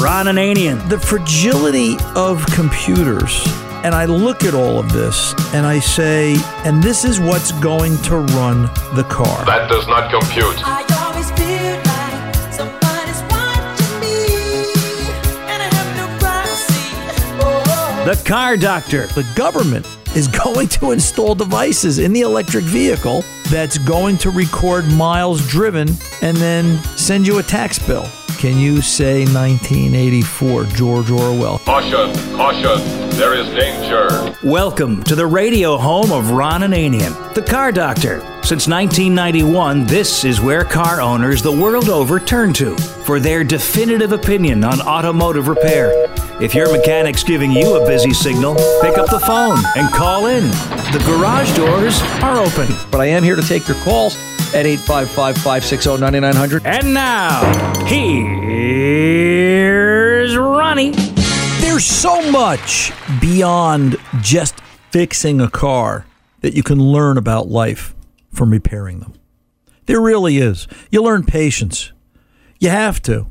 Ron Ananian. The fragility of computers. And I look at all of this and I say, and this is what's going to run the car. That does not compute. The car doctor. The government is going to install devices in the electric vehicle that's going to record miles driven and then send you a tax bill. Can you say 1984, George Orwell? Caution, caution, there is danger. Welcome to the radio home of Ron Ananian, the car doctor. Since 1991, this is where car owners the world over turn to for their definitive opinion on automotive repair. If your mechanic's giving you a busy signal, pick up the phone and call in. The garage doors are open. But I am here to take your calls at 855 560 9900. And now, here's Ronnie. There's so much beyond just fixing a car that you can learn about life from repairing them. There really is. You learn patience. You have to.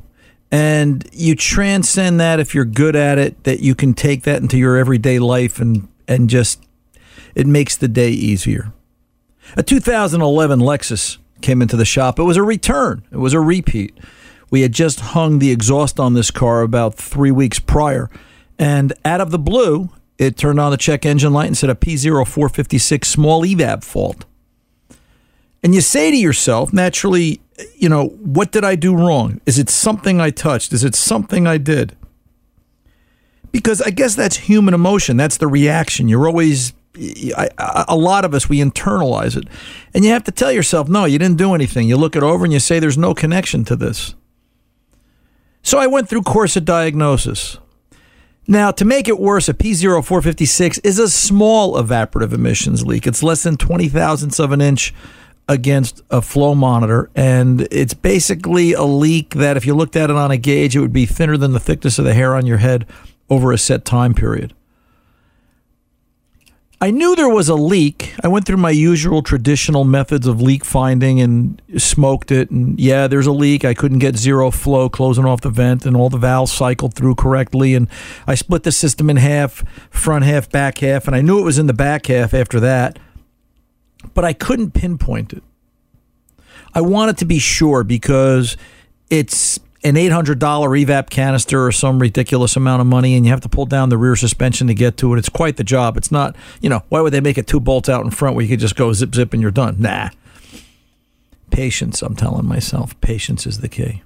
And you transcend that if you're good at it, that you can take that into your everyday life and, and just, it makes the day easier. A 2011 Lexus came into the shop. It was a return, it was a repeat. We had just hung the exhaust on this car about three weeks prior. And out of the blue, it turned on the check engine light and said a P0456 small evap fault. And you say to yourself, naturally, you know, what did I do wrong? Is it something I touched? Is it something I did? Because I guess that's human emotion. That's the reaction. You're always a lot of us we internalize it. And you have to tell yourself no you didn't do anything. You look it over and you say there's no connection to this. So i went through course of diagnosis. Now to make it worse a p0456 is a small evaporative emissions leak. It's less than 20 thousandths of an inch against a flow monitor. And it's basically a leak that if you looked at it on a gauge it would be thinner than the thickness of the hair on your head over a set time period I knew there was a leak. I went through my usual traditional methods of leak finding and smoked it. And yeah, there's a leak. I couldn't get zero flow closing off the vent, and all the valves cycled through correctly. And I split the system in half front half, back half. And I knew it was in the back half after that, but I couldn't pinpoint it. I wanted to be sure because it's an $800 evap canister or some ridiculous amount of money and you have to pull down the rear suspension to get to it. It's quite the job. It's not, you know, why would they make it two bolts out in front where you could just go zip zip and you're done? Nah. Patience, I'm telling myself. Patience is the key.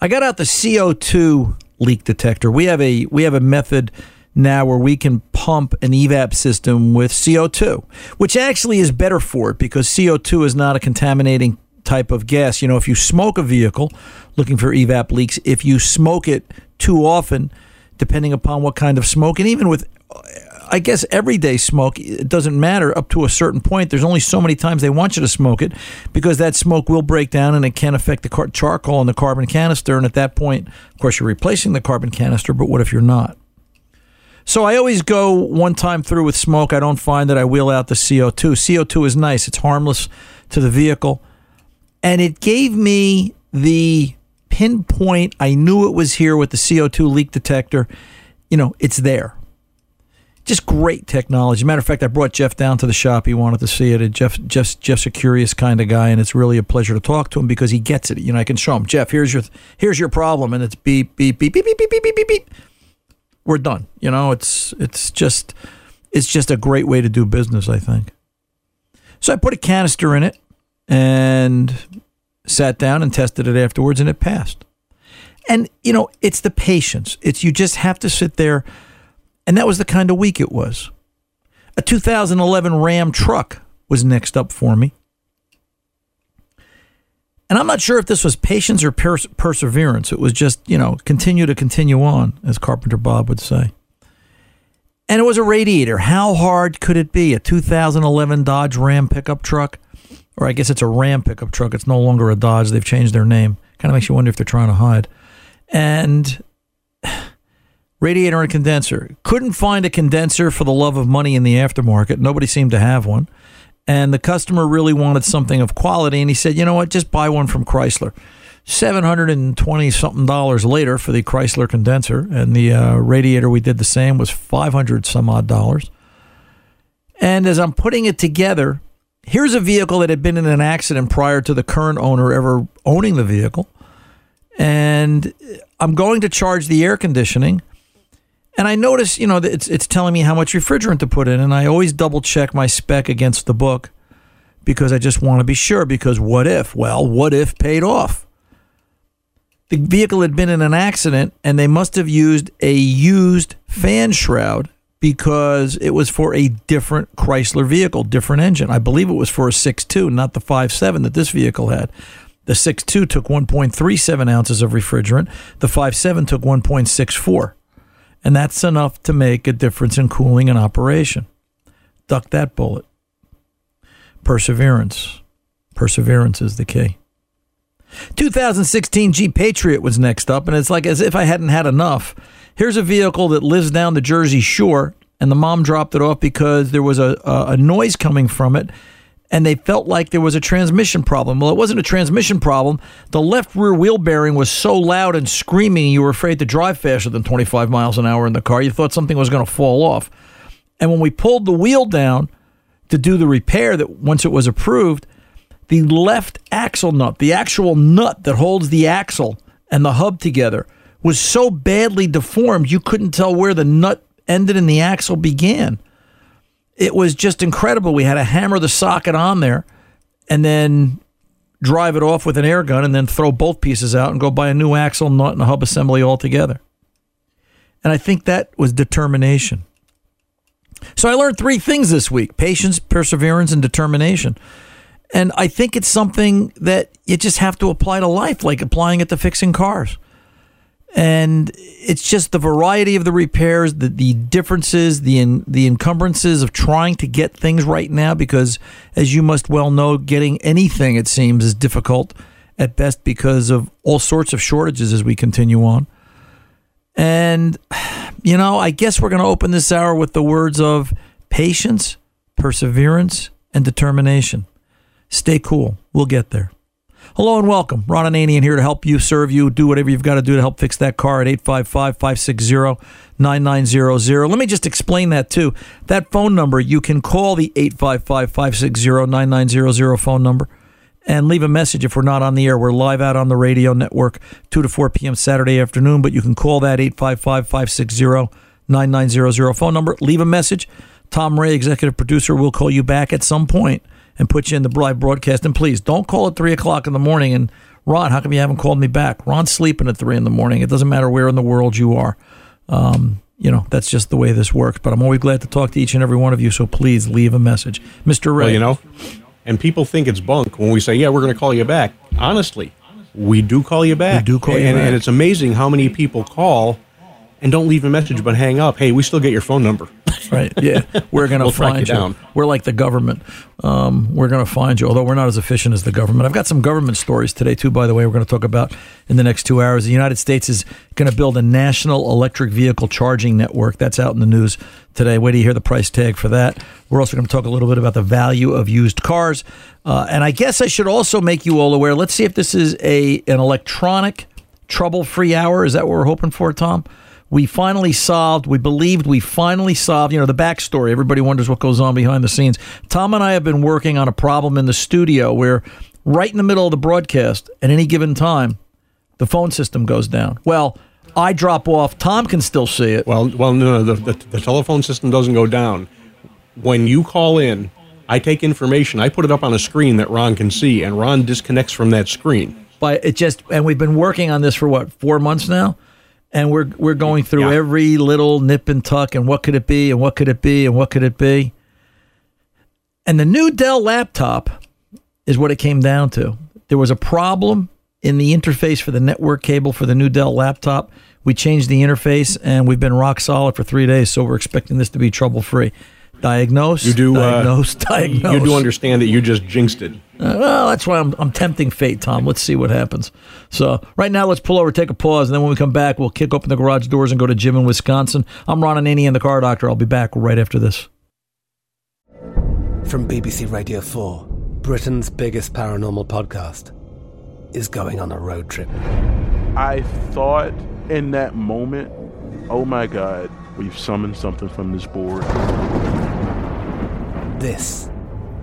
I got out the CO2 leak detector. We have a we have a method now where we can pump an evap system with CO2, which actually is better for it because CO2 is not a contaminating type of gas. You know, if you smoke a vehicle looking for evap leaks, if you smoke it too often, depending upon what kind of smoke, and even with I guess everyday smoke, it doesn't matter up to a certain point. There's only so many times they want you to smoke it because that smoke will break down and it can affect the car- charcoal in the carbon canister. And at that point, of course, you're replacing the carbon canister, but what if you're not? So I always go one time through with smoke. I don't find that I wheel out the CO2. CO2 is nice, it's harmless to the vehicle. And it gave me the pinpoint. I knew it was here with the CO2 leak detector. You know, it's there just great technology. Matter of fact, I brought Jeff down to the shop. He wanted to see it. And Jeff, Jeff's, Jeff's a curious kind of guy, and it's really a pleasure to talk to him because he gets it. You know, I can show him, Jeff, here's your here's your problem, and it's beep beep beep beep beep beep beep beep beep. beep. We're done. You know, it's it's just it's just a great way to do business. I think. So I put a canister in it and sat down and tested it afterwards, and it passed. And you know, it's the patience. It's you just have to sit there and that was the kind of week it was. A 2011 Ram truck was next up for me. And I'm not sure if this was patience or pers- perseverance. It was just, you know, continue to continue on, as Carpenter Bob would say. And it was a radiator. How hard could it be? A 2011 Dodge Ram pickup truck? Or I guess it's a Ram pickup truck. It's no longer a Dodge. They've changed their name. Kind of makes you wonder if they're trying to hide. And radiator and condenser. Couldn't find a condenser for the love of money in the aftermarket. Nobody seemed to have one. And the customer really wanted something of quality. And he said, you know what, just buy one from Chrysler. 720 something dollars later for the Chrysler condenser. And the uh, radiator, we did the same, was 500 some odd dollars. And as I'm putting it together, here's a vehicle that had been in an accident prior to the current owner ever owning the vehicle. And I'm going to charge the air conditioning and I notice, you know, it's it's telling me how much refrigerant to put in, and I always double check my spec against the book because I just want to be sure. Because what if? Well, what if paid off? The vehicle had been in an accident, and they must have used a used fan shroud because it was for a different Chrysler vehicle, different engine. I believe it was for a 6.2, not the 5.7 that this vehicle had. The 6.2 took 1.37 ounces of refrigerant. The 5.7 took 1.64 and that's enough to make a difference in cooling and operation. Duck that bullet. Perseverance. Perseverance is the key. 2016 Jeep Patriot was next up, and it's like as if I hadn't had enough. Here's a vehicle that lives down the Jersey Shore, and the mom dropped it off because there was a, a, a noise coming from it and they felt like there was a transmission problem. Well, it wasn't a transmission problem. The left rear wheel bearing was so loud and screaming, you were afraid to drive faster than 25 miles an hour in the car. You thought something was going to fall off. And when we pulled the wheel down to do the repair, that once it was approved, the left axle nut, the actual nut that holds the axle and the hub together, was so badly deformed you couldn't tell where the nut ended and the axle began it was just incredible. We had to hammer the socket on there and then drive it off with an air gun and then throw both pieces out and go buy a new axle, nut, and a hub assembly altogether. And I think that was determination. So I learned three things this week patience, perseverance, and determination. And I think it's something that you just have to apply to life, like applying it to fixing cars and it's just the variety of the repairs, the, the differences, the in, the encumbrances of trying to get things right now. Because, as you must well know, getting anything it seems is difficult at best because of all sorts of shortages as we continue on. And, you know, I guess we're going to open this hour with the words of patience, perseverance, and determination. Stay cool. We'll get there. Hello and welcome. Ron and Ananian here to help you, serve you, do whatever you've got to do to help fix that car at 855 560 9900. Let me just explain that too. That phone number, you can call the 855 560 9900 phone number and leave a message if we're not on the air. We're live out on the radio network 2 to 4 p.m. Saturday afternoon, but you can call that 855 560 9900 phone number. Leave a message. Tom Ray, executive producer, will call you back at some point and put you in the live broadcast. And please don't call at 3 o'clock in the morning and Ron, how come you haven't called me back? Ron's sleeping at 3 in the morning. It doesn't matter where in the world you are. Um, you know, that's just the way this works. But I'm always glad to talk to each and every one of you. So please leave a message. Mr. Ray. Well, you know, and people think it's bunk when we say, yeah, we're going to call you back. Honestly, we do call you back. We do call you and, back. And it's amazing how many people call and don't leave a message but hang up. Hey, we still get your phone number. right. Yeah. We're going to We'll find you. We're like the government. Um, we're going to find you, although we're not as efficient as the government. I've got some government stories today, too, by the way, we're going to talk about in the next two hours. The United States is going to build a national electric vehicle charging network. That's out in the news today. Wait till you hear the price tag for that. We're also going to talk a little bit about the value of used cars. Uh, and I guess I should also make you all aware. Let's see if this is a an electronic trouble free hour. Is that what we're hoping for, Tom? We finally solved, we believed we finally solved, you know, the backstory. Everybody wonders what goes on behind the scenes. Tom and I have been working on a problem in the studio where, right in the middle of the broadcast, at any given time, the phone system goes down. Well, I drop off. Tom can still see it. Well, well, no, no the, the, the telephone system doesn't go down. When you call in, I take information, I put it up on a screen that Ron can see, and Ron disconnects from that screen. But it just, and we've been working on this for what, four months now? And we're, we're going through Yeah. every little nip and tuck and what could it be and what could it be and what could it be. And the new Dell laptop is what it came down to. There was a problem in the interface for the network cable for the new Dell laptop. We changed the interface and we've been rock solid for three days. So we're expecting this to be trouble free. Diagnose, You do, diagnose, uh, diagnose. You do understand that you just jinxed it. Uh, well, that's why I'm, I'm tempting fate, Tom. Let's see what happens. So, right now, let's pull over, take a pause, and then when we come back, we'll kick open the garage doors and go to Jim in Wisconsin. I'm Ron Ananian, the car doctor. I'll be back right after this. From BBC Radio 4, Britain's biggest paranormal podcast is going on a road trip. I thought in that moment, oh my God, we've summoned something from this board. This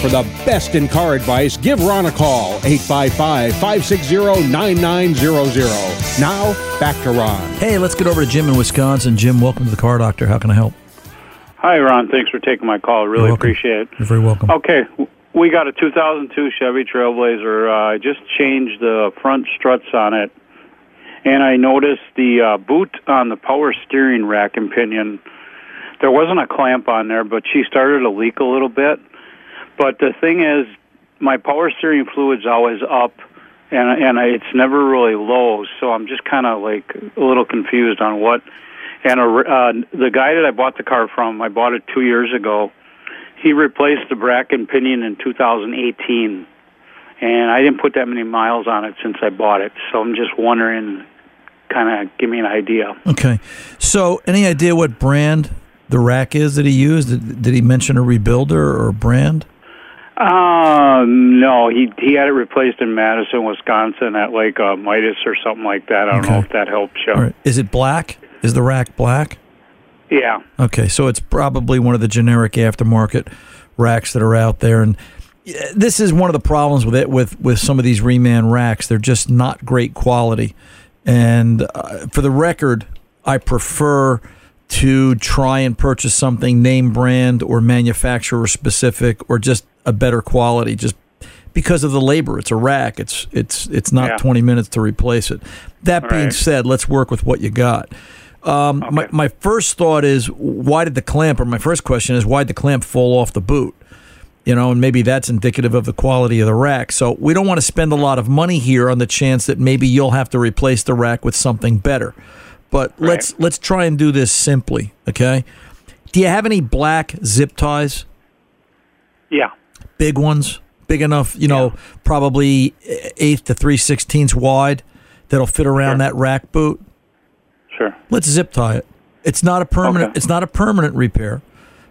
For the best in car advice, give Ron a call, 855 560 9900. Now, back to Ron. Hey, let's get over to Jim in Wisconsin. Jim, welcome to the Car Doctor. How can I help? Hi, Ron. Thanks for taking my call. Really appreciate it. You're very welcome. Okay, we got a 2002 Chevy Trailblazer. Uh, I just changed the front struts on it, and I noticed the uh, boot on the power steering rack and pinion. There wasn't a clamp on there, but she started to leak a little bit. But the thing is, my power steering fluid's always up, and and it's never really low. So I'm just kind of like a little confused on what. And a, uh, the guy that I bought the car from, I bought it two years ago. He replaced the bracket and pinion in 2018, and I didn't put that many miles on it since I bought it. So I'm just wondering, kind of give me an idea. Okay. So, any idea what brand the rack is that he used? Did, did he mention a rebuilder or a brand? Uh, no, he he had it replaced in Madison, Wisconsin, at like uh, Midas or something like that. I don't know if that helps you. Right. Is it black? Is the rack black? Yeah. Okay, so it's probably one of the generic aftermarket racks that are out there, and this is one of the problems with it with with some of these reman racks. They're just not great quality, and uh, for the record, I prefer to try and purchase something name brand or manufacturer specific or just a better quality, just because of the labor. It's a rack. It's it's it's not Yeah. 20 minutes to replace it. That being Right. said, let's work with what you got. Um, my, my first thought is why did the clamp, or my first question is why did the clamp fall off the boot? You know, and maybe that's indicative of the quality of the rack. So we don't want to spend a lot of money here on the chance that maybe you'll have to replace the rack with something better. But let's let's try and do this simply, okay? Do you have any black zip ties? Yeah. Big ones, big enough, you know, probably eighth to three sixteenths wide that'll fit around that rack boot. Sure. Let's zip tie it. It's not a permanent. It's not a permanent repair.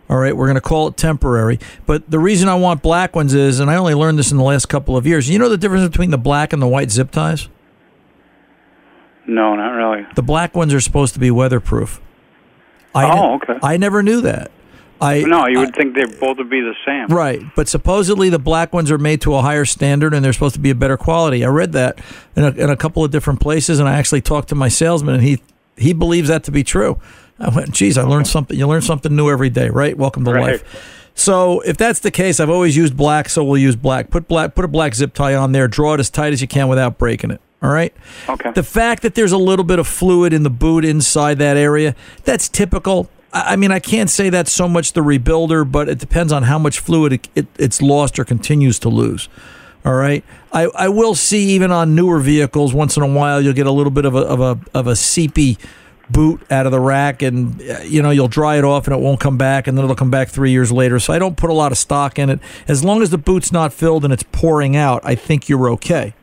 All right, we're going to call it temporary. But the reason I want black ones is, and I only learned this in the last couple of years. You know the difference between the black and the white zip ties? No, not really. The black ones are supposed to be weatherproof. I Oh, okay. I never knew that. I no, you would think they both would be the same. Right, but supposedly the black ones are made to a higher standard and they're supposed to be a better quality. I read that in a, in a couple of different places, and I actually talked to my salesman, and he he believes that to be true. I went, geez, I learned something. You learn something new every day, right? Welcome to Right. life. So if that's the case, I've always used black, so we'll use black. Put black, put a black zip tie on there. Draw it as tight as you can without breaking it. All right. Okay. The fact that there's a little bit of fluid in the boot inside that area, that's typical. I mean, I can't say that's so much the rebuilder, but it depends on how much fluid it, it, it's lost or continues to lose. All right. I, I will see even on newer vehicles once in a while you'll get a little bit of a of a of a seepy boot out of the rack and uh, you know you'll dry it off and it won't come back and then it'll come back 3 years later. So I don't put a lot of stock in it. As long as the boot's not filled and it's pouring out, I think you're okay.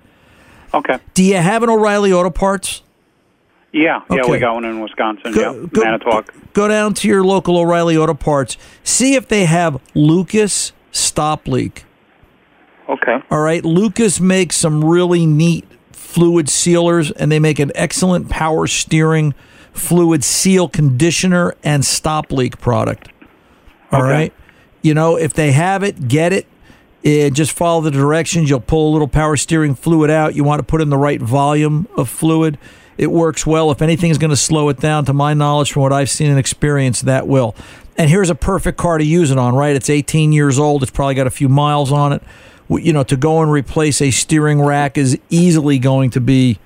Okay. Do you have an O'Reilly Auto Parts? Yeah, yeah, Okay. we got one in Wisconsin. Go- yeah, go- Manitowoc. Go down to your local O'Reilly Auto Parts. See if they have Lucas Stop Leak. Okay. All right. Lucas makes some really neat fluid sealers, and they make an excellent power steering fluid seal conditioner and stop leak product. All right. Okay. You know, if they have it, get it. Eh, just follow the directions. You'll pull a little power steering fluid out. You want to put in the right volume of fluid. It works well. If anything is going to slow it down, to my knowledge, from what I've seen and experienced, that will. And here's a perfect car to use it on, right? It's 18 years old. It's probably got a few miles on it. You know, to go and replace a steering rack is easily going to be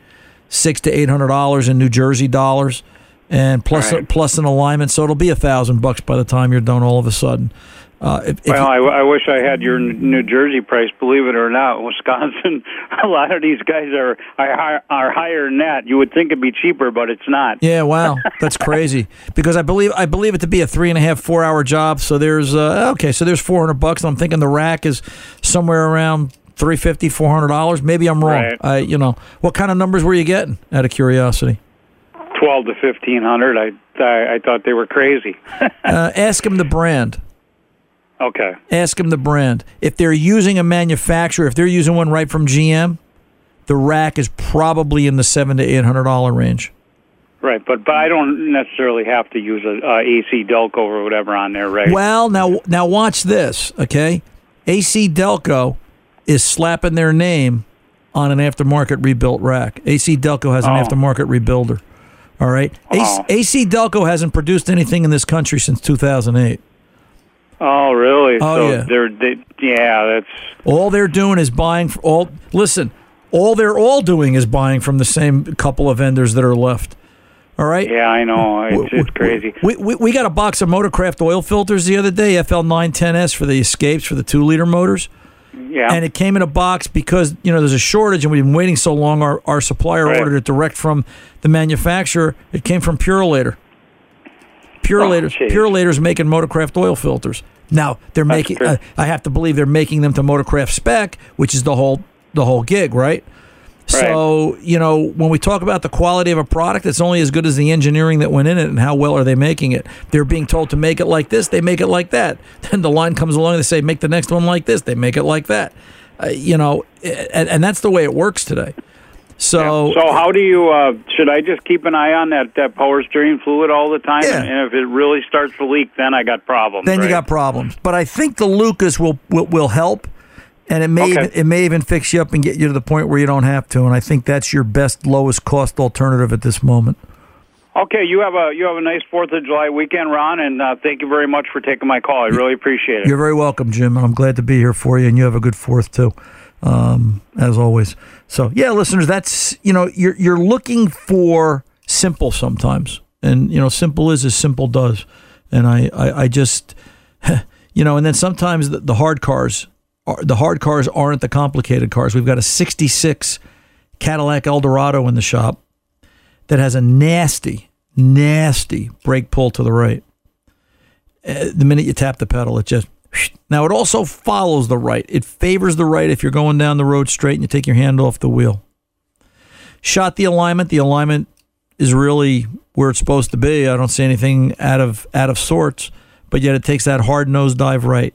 six to eight hundred dollars in New Jersey dollars, and plus plus an alignment. So it'll be a thousand bucks by the time you're done. All of a sudden, uh, if, if Well, you- I, I wish I had your New Jersey price. Believe it or not, Wisconsin, a lot of these guys are are, are higher than that. You would think it'd be cheaper, but it's not. Yeah, wow, that's crazy. Because I believe I believe it to be a three and a half, four hour job. So there's uh, okay, so there's four hundred bucks. I'm thinking the rack is somewhere around 350 400 dollars. Maybe I'm wrong. Right. I, you know, what kind of numbers were you getting? Out of curiosity. twelve to fifteen hundred. I, I I thought they were crazy. uh, ask them the brand. Okay. Ask them the brand. If they're using a manufacturer, if they're using one right from GM, the rack is probably in the seven to eight hundred dollar range. Right, but but I don't necessarily have to use a, a AC Delco or whatever on there, right? Well, now now watch this, okay? AC Delco is slapping their name on an aftermarket rebuilt rack. AC Delco has an Oh. aftermarket rebuilder. All right. AC, Oh. AC Delco hasn't produced anything in this country since 2008. Oh, really? Oh, so yeah. They're they, yeah, that's All they're doing is buying f- all listen, all they're all doing is buying from the same couple of vendors that are left. All right? yeah, I know. It's, it's crazy. We, we, we got a box of Motorcraft oil filters the other day, FL910S for the escapes for the 2 liter motors. Yeah. And it came in a box because, you know, there's a shortage and we've been waiting so long. Our, our supplier Right. ordered it direct from the manufacturer. It came from Purolator. Purolator, Oh. Making Motorcraft oil filters. Now they're making. Uh, I have to believe they're making them to Motorcraft spec, which is the whole the whole gig, right? So you know when we talk about the quality of a product, it's only as good as the engineering that went in it and how well are they making it. They're being told to make it like this, they make it like that. Then the line comes along, they say make the next one like this, they make it like that. Uh, you know, and, and that's the way it works today. So So how do you? Uh, should I just keep an eye on that that power steering fluid all the time? Yeah. And, if it really starts to leak, then I got problems. then you got problems. But I think the Lucas will will, will help, and it may Okay. even, it may even fix you up and get you to the point where you don't have to. And I think that's your best lowest cost alternative at this moment. Okay, you have a you have a nice Fourth of July weekend, Ron, and uh, thank you very much for taking my call. I really appreciate it. You're very welcome, Jim, I'm glad to be here for you. And you have a good fourth too, um, as always. So yeah, listeners, that's you know you're you're looking for simple sometimes, and you know simple is as simple does, and I I, I just you know, and then sometimes the, the hard cars are the hard cars aren't the complicated cars. We've got a '66 Cadillac Eldorado in the shop that has a nasty, nasty brake pull to the right uh, the minute you tap the pedal, it just. Now, it also follows the right. It favors the right if you're going down the road straight and you take your hand off the wheel. Shot the alignment. The alignment is really where it's supposed to be. I don't see anything out of out of sorts, but yet it takes that hard nose dive right.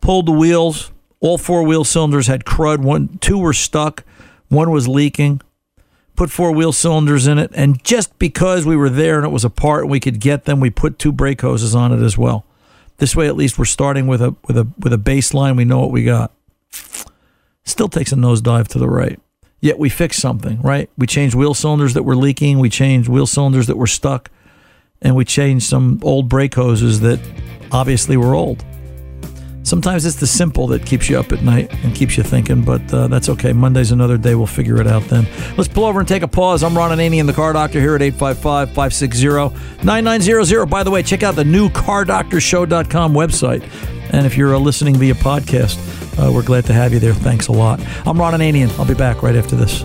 Pulled the wheels. All four wheel cylinders had crud. One, two were stuck. One was leaking put four wheel cylinders in it, and just because we were there and it was a part and we could get them, we put two brake hoses on it as well. This way, at least we're starting with a with a with a baseline. We know what we got. Still takes a nosedive to the right. Yet we fixed something, right? We changed wheel cylinders that were leaking. We changed wheel cylinders that were stuck, and we changed some old brake hoses that obviously were old. Sometimes it's the simple that keeps you up at night and keeps you thinking, but uh, that's okay. Monday's another day. We'll figure it out then. Let's pull over and take a pause. I'm Ron Ananian, the car doctor, here at 855 560 9900. By the way, check out the new cardoctorshow.com website. And if you're uh, listening via podcast, uh, we're glad to have you there. Thanks a lot. I'm Ron Ananian. I'll be back right after this.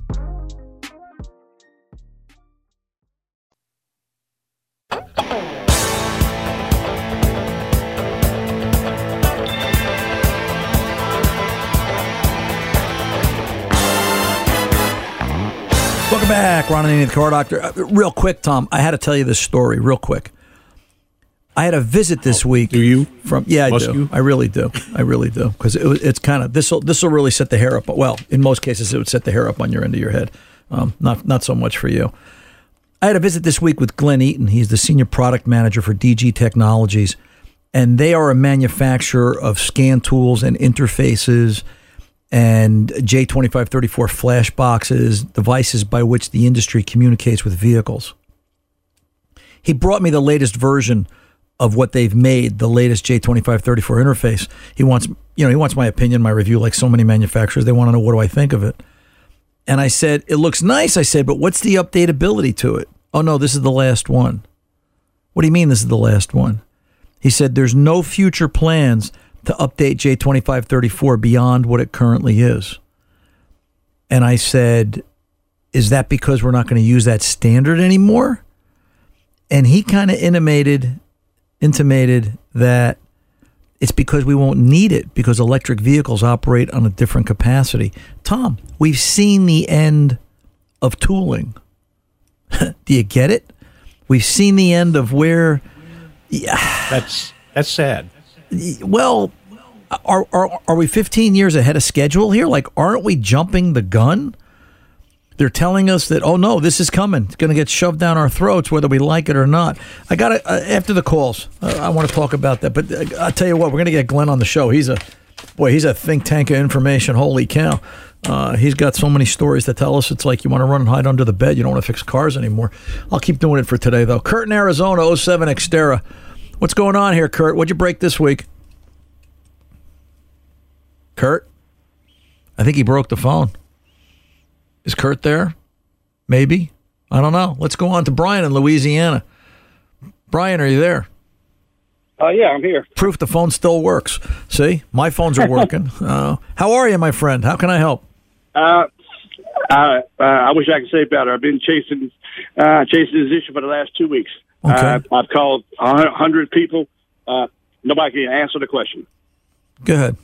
Welcome back, Ron Ananian, the car doctor. Uh, real quick, Tom, I had to tell you this story real quick. I had a visit this week. Do you? From yeah, I do. you? I really do. I really do because it, it's kind of this will this will really set the hair up. Well, in most cases, it would set the hair up on your end of your head. Um, not not so much for you. I had a visit this week with Glenn Eaton. He's the senior product manager for DG Technologies, and they are a manufacturer of scan tools and interfaces and J2534 flash boxes, devices by which the industry communicates with vehicles. He brought me the latest version of what they've made, the latest J2534 interface. He wants, you know, he wants my opinion, my review, like so many manufacturers. They want to know what do I think of it. And I said, it looks nice. I said, but what's the updatability to it? Oh no, this is the last one. What do you mean this is the last one? He said, there's no future plans to update J2534 beyond what it currently is. And I said, is that because we're not going to use that standard anymore? And he kind of intimated, intimated that it's because we won't need it because electric vehicles operate on a different capacity. Tom, we've seen the end of tooling. Do you get it? We've seen the end of where. Yeah, that's that's sad. Well, are, are are we 15 years ahead of schedule here? Like, aren't we jumping the gun? They're telling us that oh no, this is coming. It's going to get shoved down our throats whether we like it or not. I got to uh, after the calls. Uh, I want to talk about that, but uh, I'll tell you what, we're going to get Glenn on the show. He's a boy. He's a think tank of information. Holy cow! Uh, he's got so many stories to tell us. It's like you want to run and hide under the bed. You don't want to fix cars anymore. I'll keep doing it for today though. Kurt in Arizona, 07 Xterra. What's going on here, Kurt? What'd you break this week? Kurt? I think he broke the phone. Is Kurt there? Maybe. I don't know. Let's go on to Brian in Louisiana. Brian, are you there? Uh, yeah, I'm here. Proof the phone still works. See, my phones are working. uh, how are you, my friend? How can I help? Uh, uh, uh, I wish I could say better. I've been chasing uh, chasing this issue for the last two weeks. Okay. Uh, I've called a hundred people. Uh, nobody can answer the question. Go ahead.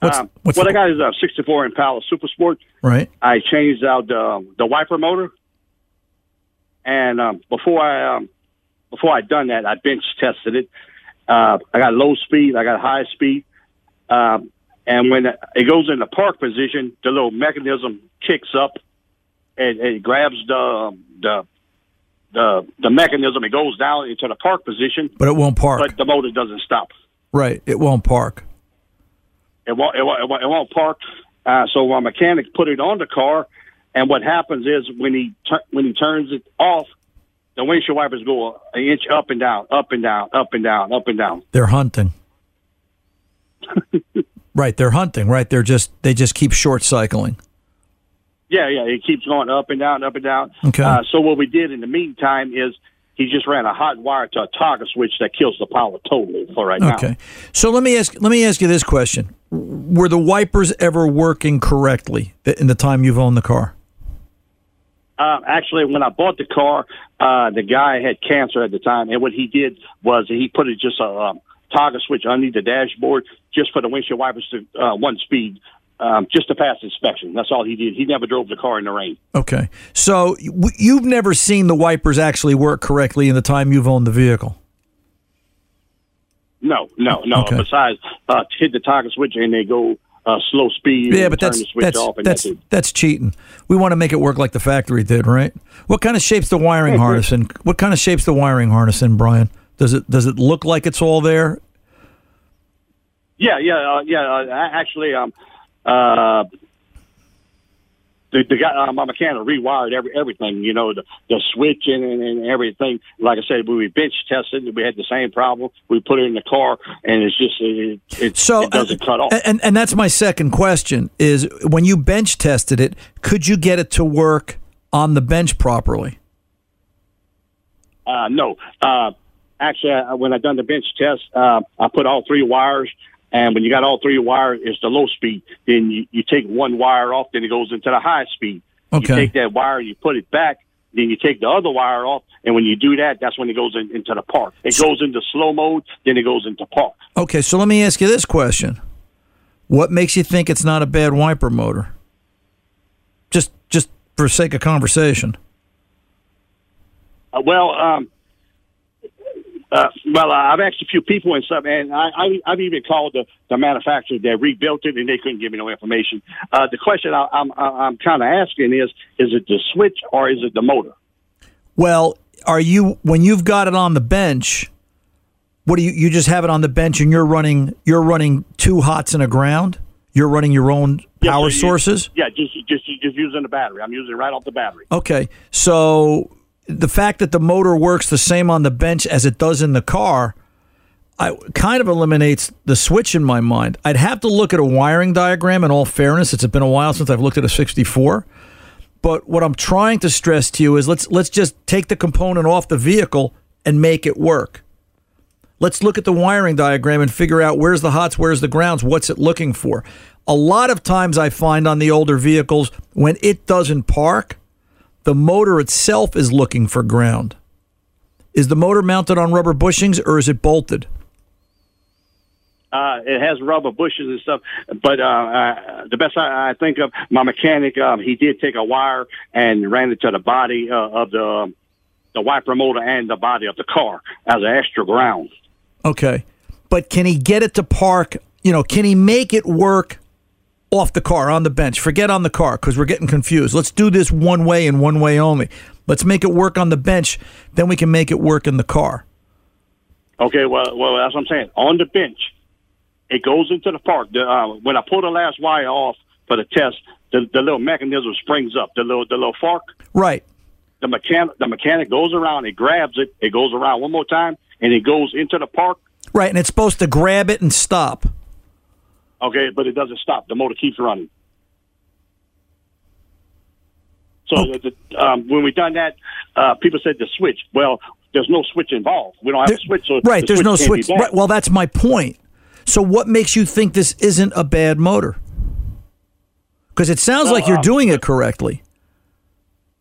What's, um, what's what the- I got is a 64 Impala Super Sport. right? I changed out the the wiper motor, and um, before I um, before I done that, I bench tested it. Uh, I got low speed, I got high speed, um, and when it goes in the park position, the little mechanism kicks up, and it grabs the the the the mechanism. It goes down into the park position, But it won't park. but the motor doesn't stop. right. It won't park. It won't. It won't, it won't, it won't park. Uh, so my mechanic put it on the car, and what happens is when he tur- when he turns it off, the windshield wipers go an inch up and down, up and down, up and down, up and down. They're hunting. right. They're hunting. Right. They're just they just keep short cycling. Yeah, yeah. It keeps going up and down, up and down. Okay. Uh, so what we did in the meantime is he just ran a hot wire to a toggle switch that kills the power totally for right now. Okay. So let me ask let me ask you this question: Were the wipers ever working correctly in the time you've owned the car? Uh, actually, when I bought the car, uh, the guy had cancer at the time, and what he did was he put it just a um, toggle switch underneath the dashboard just for the windshield wipers to uh, one speed, um, just to pass inspection. That's all he did. He never drove the car in the rain. Okay. So w- you've never seen the wipers actually work correctly in the time you've owned the vehicle? No, no, no. Okay. Besides, uh, hit the toggle switch and they go uh, slow speed. Yeah, but that's the that's off and that's that's that's cheating. We want to make it work like the factory did, right? What kind of shapes the wiring harness in? What kind of shapes the wiring harness in, Brian? Does it does it look like it's all there? Yeah, yeah, uh, yeah. Uh, actually, um, uh, the, the guy, uh, my mechanic rewired every everything. You know, the the switch and, and, and everything. Like I said, when we bench tested, and we had the same problem. We put it in the car, and it's just it, it, So it doesn't cut off. And, and that's my second question: is when you bench tested it, could you get it to work on the bench properly? Uh, no. Uh, actually, uh, when I done the bench test, uh, I put all three wires. And when you got all three wires, it's the low speed. Then you, you take one wire off, then it goes into the high speed. Okay. You take that wire, you put it back, then you take the other wire off. And when you do that, that's when it goes in, into the park. It goes into slow mode, then it goes into park. Okay, so let me ask you this question: What makes you think it's not a bad wiper motor? Just just for sake of conversation. Uh, well, um, uh, well, uh, I've asked a few people and stuff, and I, I, I've even called the, the manufacturer that rebuilt it, and they couldn't give me no information. Uh, the question I, I'm, I'm kind of asking is: Is it the switch or is it the motor? Well, are you when you've got it on the bench? What do you you just have it on the bench and you're running you're running two hots and a ground? You're running your own Yeah, power so you- sources? Yeah, just just just using the battery. I'm using it right off the battery. Okay. So the fact that the motor works the same on the bench as it does in the car, I kind of eliminates the switch in my mind. I'd have to look at a wiring diagram in all fairness. It's been a while since I've looked at a 64. But what I'm trying to stress to you is let's let's just take the component off the vehicle and make it work. Let's look at the wiring diagram and figure out where's the hots, where's the grounds, what's it looking for. A lot of times I find on the older vehicles when it doesn't park, the motor itself is looking for ground. Is the motor mounted on rubber bushings or is it bolted? Uh, it has rubber bushes and stuff, but uh, uh, the best I, I think of, my mechanic, um, he did take a wire and ran it to the body uh, of the um, the wiper motor and the body of the car as an extra ground. Okay. But can he get it to park? You know, can he make it work off the car, on the bench? Forget on the car because we're getting confused. Let's do this one way and one way only. Let's make it work on the bench, then we can make it work in the car. Okay, well, well, that's what I'm saying. On the bench, it goes into the park. The, uh, when I pull the last wire off for the test, the, the little mechanism springs up. The little the little fork. Right. The mechanic the mechanic goes around. It grabs it. It goes around one more time, and it goes into the park. Right. And it's supposed to grab it and stop. Okay, but it doesn't stop. The motor keeps running. So the, the, um, when we done that, uh, people said the switch. Well, there's no switch involved. We don't have a switch. So Right. the There's no switch. Right, well, that's my point. So, what makes you think this isn't a bad motor? Because it sounds like you're um, doing it correctly.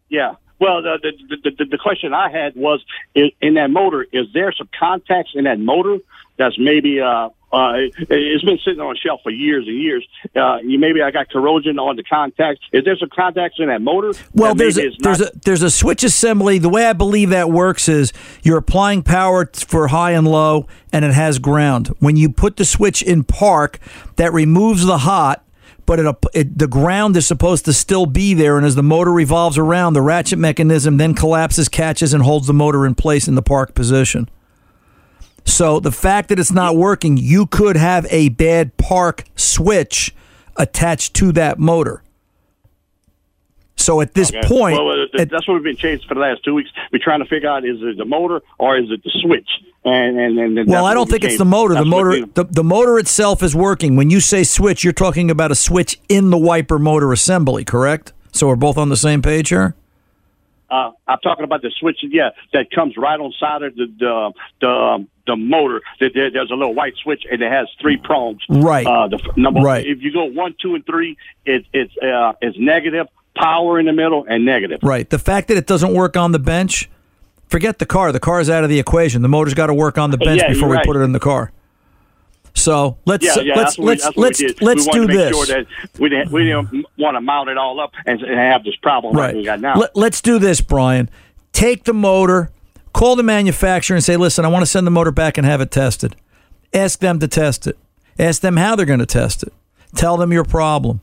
Yeah. Well, the the, the the question I had was in, in that motor, is there some contacts in that motor that's maybe uh uh it, it's been sitting on a shelf for years and years. Uh, you maybe I got corrosion on the contacts. Is there some contacts in that motor? Well, that there's a, there's not- a there's a switch assembly. The way I believe that works is you're applying power for high and low, and it has ground. When you put the switch in park, that removes the hot, but it, it the ground is supposed to still be there. And as the motor revolves around, the ratchet mechanism then collapses, catches, and holds the motor in place in the park position. So the fact that it's not working, you could have a bad park switch attached to that motor. So at this Okay. point, well, uh, th- that's what we've been chasing for the last two weeks. We're trying to figure out is it the motor or is it the switch? And and, and well, I don't think it's the motor. The That's what motor, the, the motor itself is working. When you say switch, you're talking about a switch in the wiper motor assembly, correct? So we're both on the same page here. Uh, I'm talking about the switch, yeah, that comes right on side of the the the, um, the motor. That there, there's a little white switch and it has three prongs. Right. Uh, the number. Right. If you go one, two, and three, it, it's uh, it's negative. Power in the middle and negative. Right. The fact that it doesn't work on the bench, forget the car. The car's out of the equation. The motor's got to work on the bench Yeah, before we put it in the car. So let's yeah, yeah, let's we- let's let's let's do wanted to make this. Sure we didn't we didn't want to mount it all up and, and have this problem like we got now. Let, let's do this, Brian. Take the motor, call the manufacturer and say, listen, I want to send the motor back and have it tested. Ask them to test it. Ask them how they're going to test it. Tell them your problem.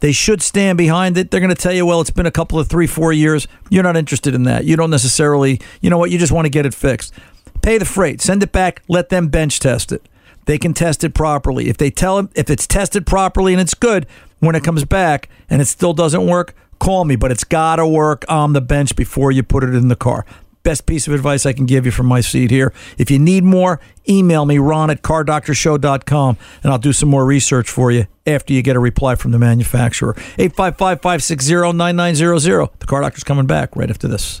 They should stand behind it. They're going to tell you, well, it's been a couple of three, four years. You're not interested in that. You don't necessarily, you know what, you just want to get it fixed. Pay the freight, send it back, let them bench test it. They can test it properly. If they tell them, if it's tested properly and it's good, when it comes back and it still doesn't work, call me. But it's got to work on the bench before you put it in the car. Best piece of advice I can give you from my seat here. If you need more, email me, ron at cardoctorshow.com, and I'll do some more research for you after you get a reply from the manufacturer. 855 560 9900. The Car Doctor's coming back right after this.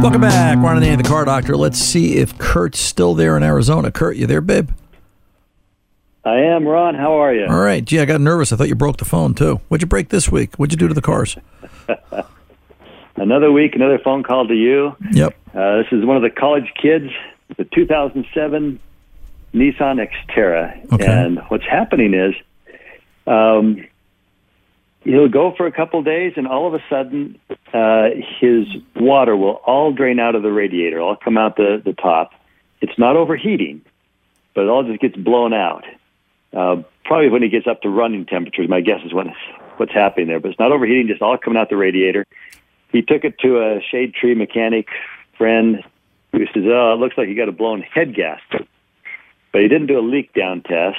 Welcome back. Ron Ananian, the car doctor. Let's see if Kurt's still there in Arizona. Kurt, you there, babe? I am, Ron. How are you? All right. Gee, I got nervous. I thought you broke the phone, too. What'd you break this week? What'd you do to the cars? another week, another phone call to you. Yep. Uh, this is one of the college kids, the 2007 Nissan Xterra. Okay. And what's happening is um, he'll go for a couple days, and all of a sudden, uh, his water will all drain out of the radiator, all come out the, the top. It's not overheating, but it all just gets blown out. Uh, probably when he gets up to running temperatures, my guess is when what's happening there. But it's not overheating, just all coming out the radiator. He took it to a shade tree mechanic friend who says, "Oh, it looks like you got a blown head gasket." But he didn't do a leak down test.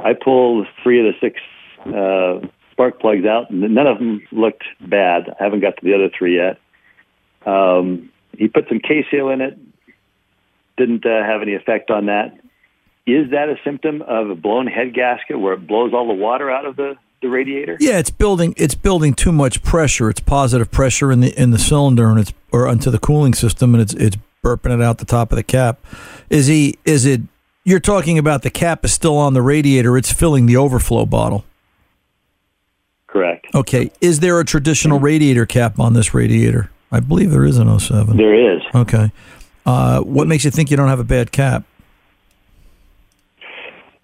I pulled three of the six uh, spark plugs out, and none of them looked bad. I haven't got to the other three yet. Um, he put some seal in it. Didn't uh, have any effect on that. is that a symptom of a blown head gasket where it blows all the water out of the, the radiator? Yeah, it's building it's building too much pressure. It's positive pressure in the in the cylinder and it's or onto the cooling system and it's it's burping it out the top of the cap. Is he is it you're talking about the cap is still on the radiator, it's filling the overflow bottle. Correct. Okay. Is there a traditional radiator cap on this radiator? I believe there is an 07. There is. Okay. Uh, what makes you think you don't have a bad cap?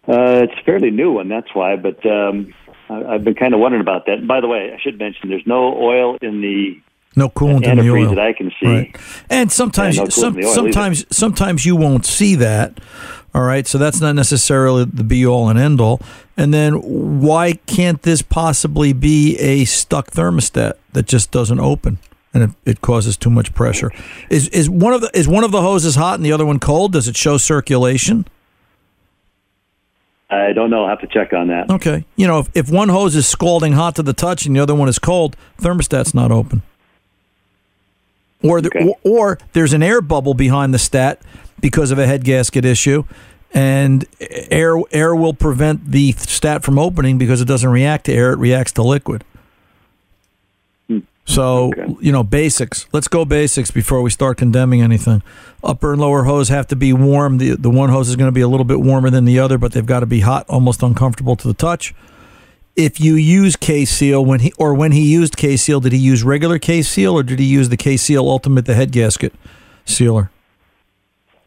Uh, it's a fairly new one, that's why. But um, I, I've been kind of wondering about that. By the way, I should mention there's no oil in the No coolant in the oil. that I can see. Right. And sometimes, Yeah, no some, in the oil sometimes, sometimes you won't see that. All right, so that's not necessarily the be all and end all. And then, why can't this possibly be a stuck thermostat that just doesn't open and it, it causes too much pressure? Is is one of the is one of the hoses hot and the other one cold? Does it show circulation? I don't know. I'll have to check on that. Okay, you know, if, if one hose is scalding hot to the touch and the other one is cold, thermostat's not open. Or, the, or, or there's an air bubble behind the stat because of a head gasket issue, and air air will prevent the stat from opening because it doesn't react to air; it reacts to liquid. Hmm. So you know basics. Let's go basics before we start condemning anything. Upper and lower hose have to be warm. The the one hose is going to be a little bit warmer than the other, but they've got to be hot, almost uncomfortable to the touch. If you use K Seal when he or when he used K Seal, did he use regular K Seal or did he use the K Seal Ultimate, the head gasket sealer?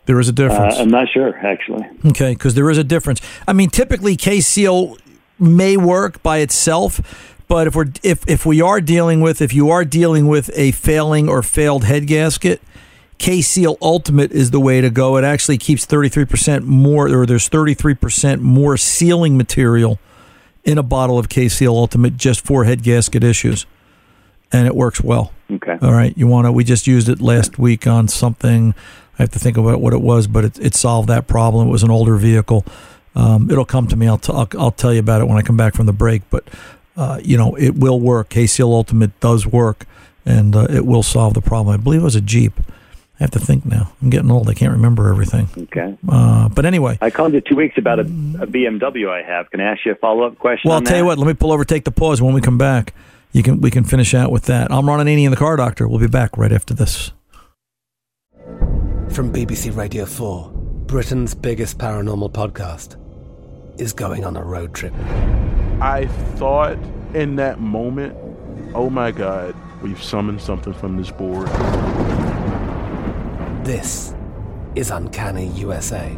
There is a difference. Uh, I'm not sure, actually. Okay, because there is a difference. I mean, typically K Seal may work by itself, but if we're if if we are dealing with if you are dealing with a failing or failed head gasket, K Seal Ultimate is the way to go. It actually keeps 33% more, or there's 33% more sealing material in a bottle of K Seal Ultimate just for head gasket issues, and it works well. Okay. All right. You want to? We just used it last week on something. I have to think about what it was, but it, it solved that problem. It was an older vehicle. Um, it'll come to me. I'll, t- I'll I'll tell you about it when I come back from the break. But uh, you know, it will work. K Seal Ultimate does work, and uh, it will solve the problem. I believe it was a Jeep. I have to think now. I'm getting old. I can't remember everything. Okay. Uh, but anyway, I called you two weeks about a, a BMW I have. Can I ask you a follow up question? well, I'll tell you what. Let me pull over, take the pause. When we come back, you can we can finish out with that. I'm Ron Ananian, the Car Doctor. We'll be back right after this. From BBC Radio 4, Britain's biggest paranormal podcast is going on a road trip. I thought in that moment, oh my God, we've summoned something from this board. This is Uncanny USA.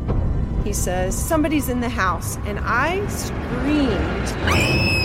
He says, Somebody's in the house. And I screamed.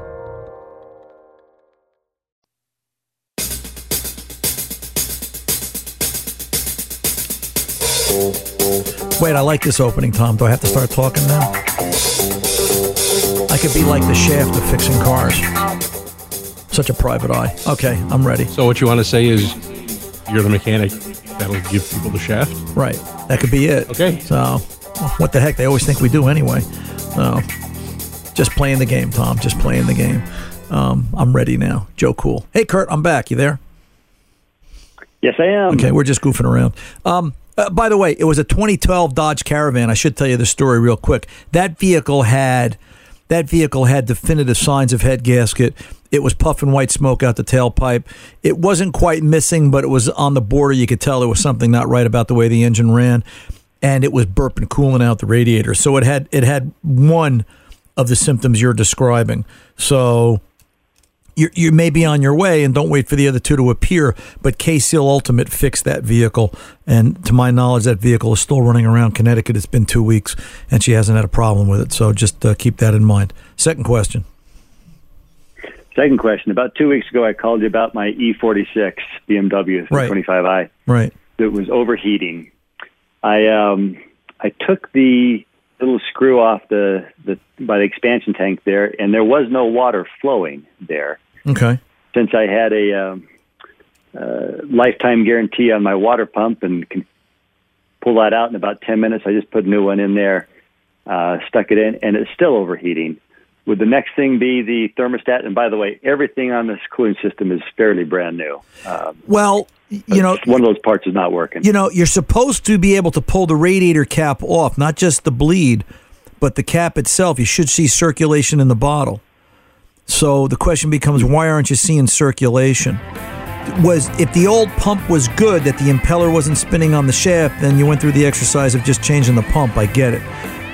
Wait, I like this opening, Tom. Do I have to start talking now? I could be like the shaft of fixing cars. Such a private eye. Okay, I'm ready. So what you want to say is you're the mechanic that'll give people the shaft? Right. That could be it. Okay. So, what the heck? They always think we do anyway. So, just playing the game, Tom. Just playing the game. Um, I'm ready now. Joe Cool. Hey, Kurt, I'm back. You there? Yes, I am. Okay, we're just goofing around. Um, uh, by the way, it was a 2012 Dodge Caravan. I should tell you the story real quick. That vehicle had that vehicle had definitive signs of head gasket. It was puffing white smoke out the tailpipe. It wasn't quite missing, but it was on the border. You could tell there was something not right about the way the engine ran, and it was burping, cooling out the radiator. So it had it had one of the symptoms you're describing. So you you may be on your way and don't wait for the other two to appear. But K Seal Ultimate fixed that vehicle, and to my knowledge, that vehicle is still running around Connecticut. It's been two weeks, and she hasn't had a problem with it. So just uh, keep that in mind. Second question. Second question. About two weeks ago, I called you about my E46 BMW Right. 25i. Right. That was overheating. I um, I took the little screw off the, the by the expansion tank there, and there was no water flowing there. Okay. Since I had a um, uh, lifetime guarantee on my water pump and can pull that out in about 10 minutes, I just put a new one in there, uh, stuck it in, and it's still overheating. Would the next thing be the thermostat? And by the way, everything on this cooling system is fairly brand new. Um, Well, you know, one of those parts is not working. You know, you're supposed to be able to pull the radiator cap off, not just the bleed, but the cap itself. You should see circulation in the bottle. So the question becomes, why aren't you seeing circulation? Was if the old pump was good, that the impeller wasn't spinning on the shaft, then you went through the exercise of just changing the pump. I get it.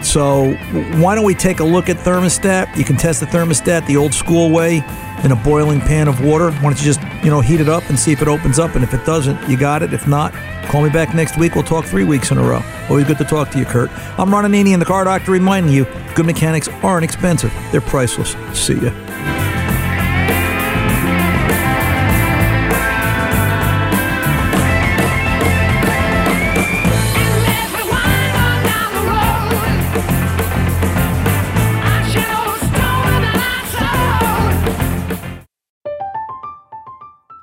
So why don't we take a look at thermostat? You can test the thermostat the old school way in a boiling pan of water. Why don't you just you know heat it up and see if it opens up? And if it doesn't, you got it. If not, call me back next week. We'll talk three weeks in a row. Always good to talk to you, Kurt. I'm Ron Ananian, and the Car Doctor, reminding you: good mechanics aren't expensive; they're priceless. See ya.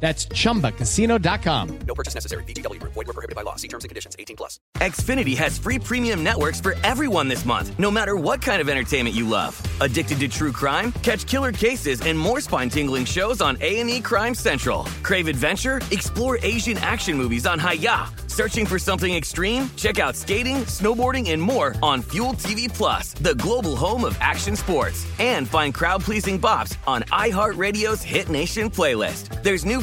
That's chumbacasino.com. No purchase necessary. Group. Void were prohibited by law. See terms and conditions. 18 plus. Xfinity has free premium networks for everyone this month, no matter what kind of entertainment you love. Addicted to true crime? Catch killer cases and more spine-tingling shows on A&E Crime Central. Crave adventure? Explore Asian action movies on Hi-YAH. Searching for something extreme? Check out skating, snowboarding, and more on Fuel TV Plus, the global home of action sports. And find crowd-pleasing bops on iHeartRadio's Hit Nation playlist. There's new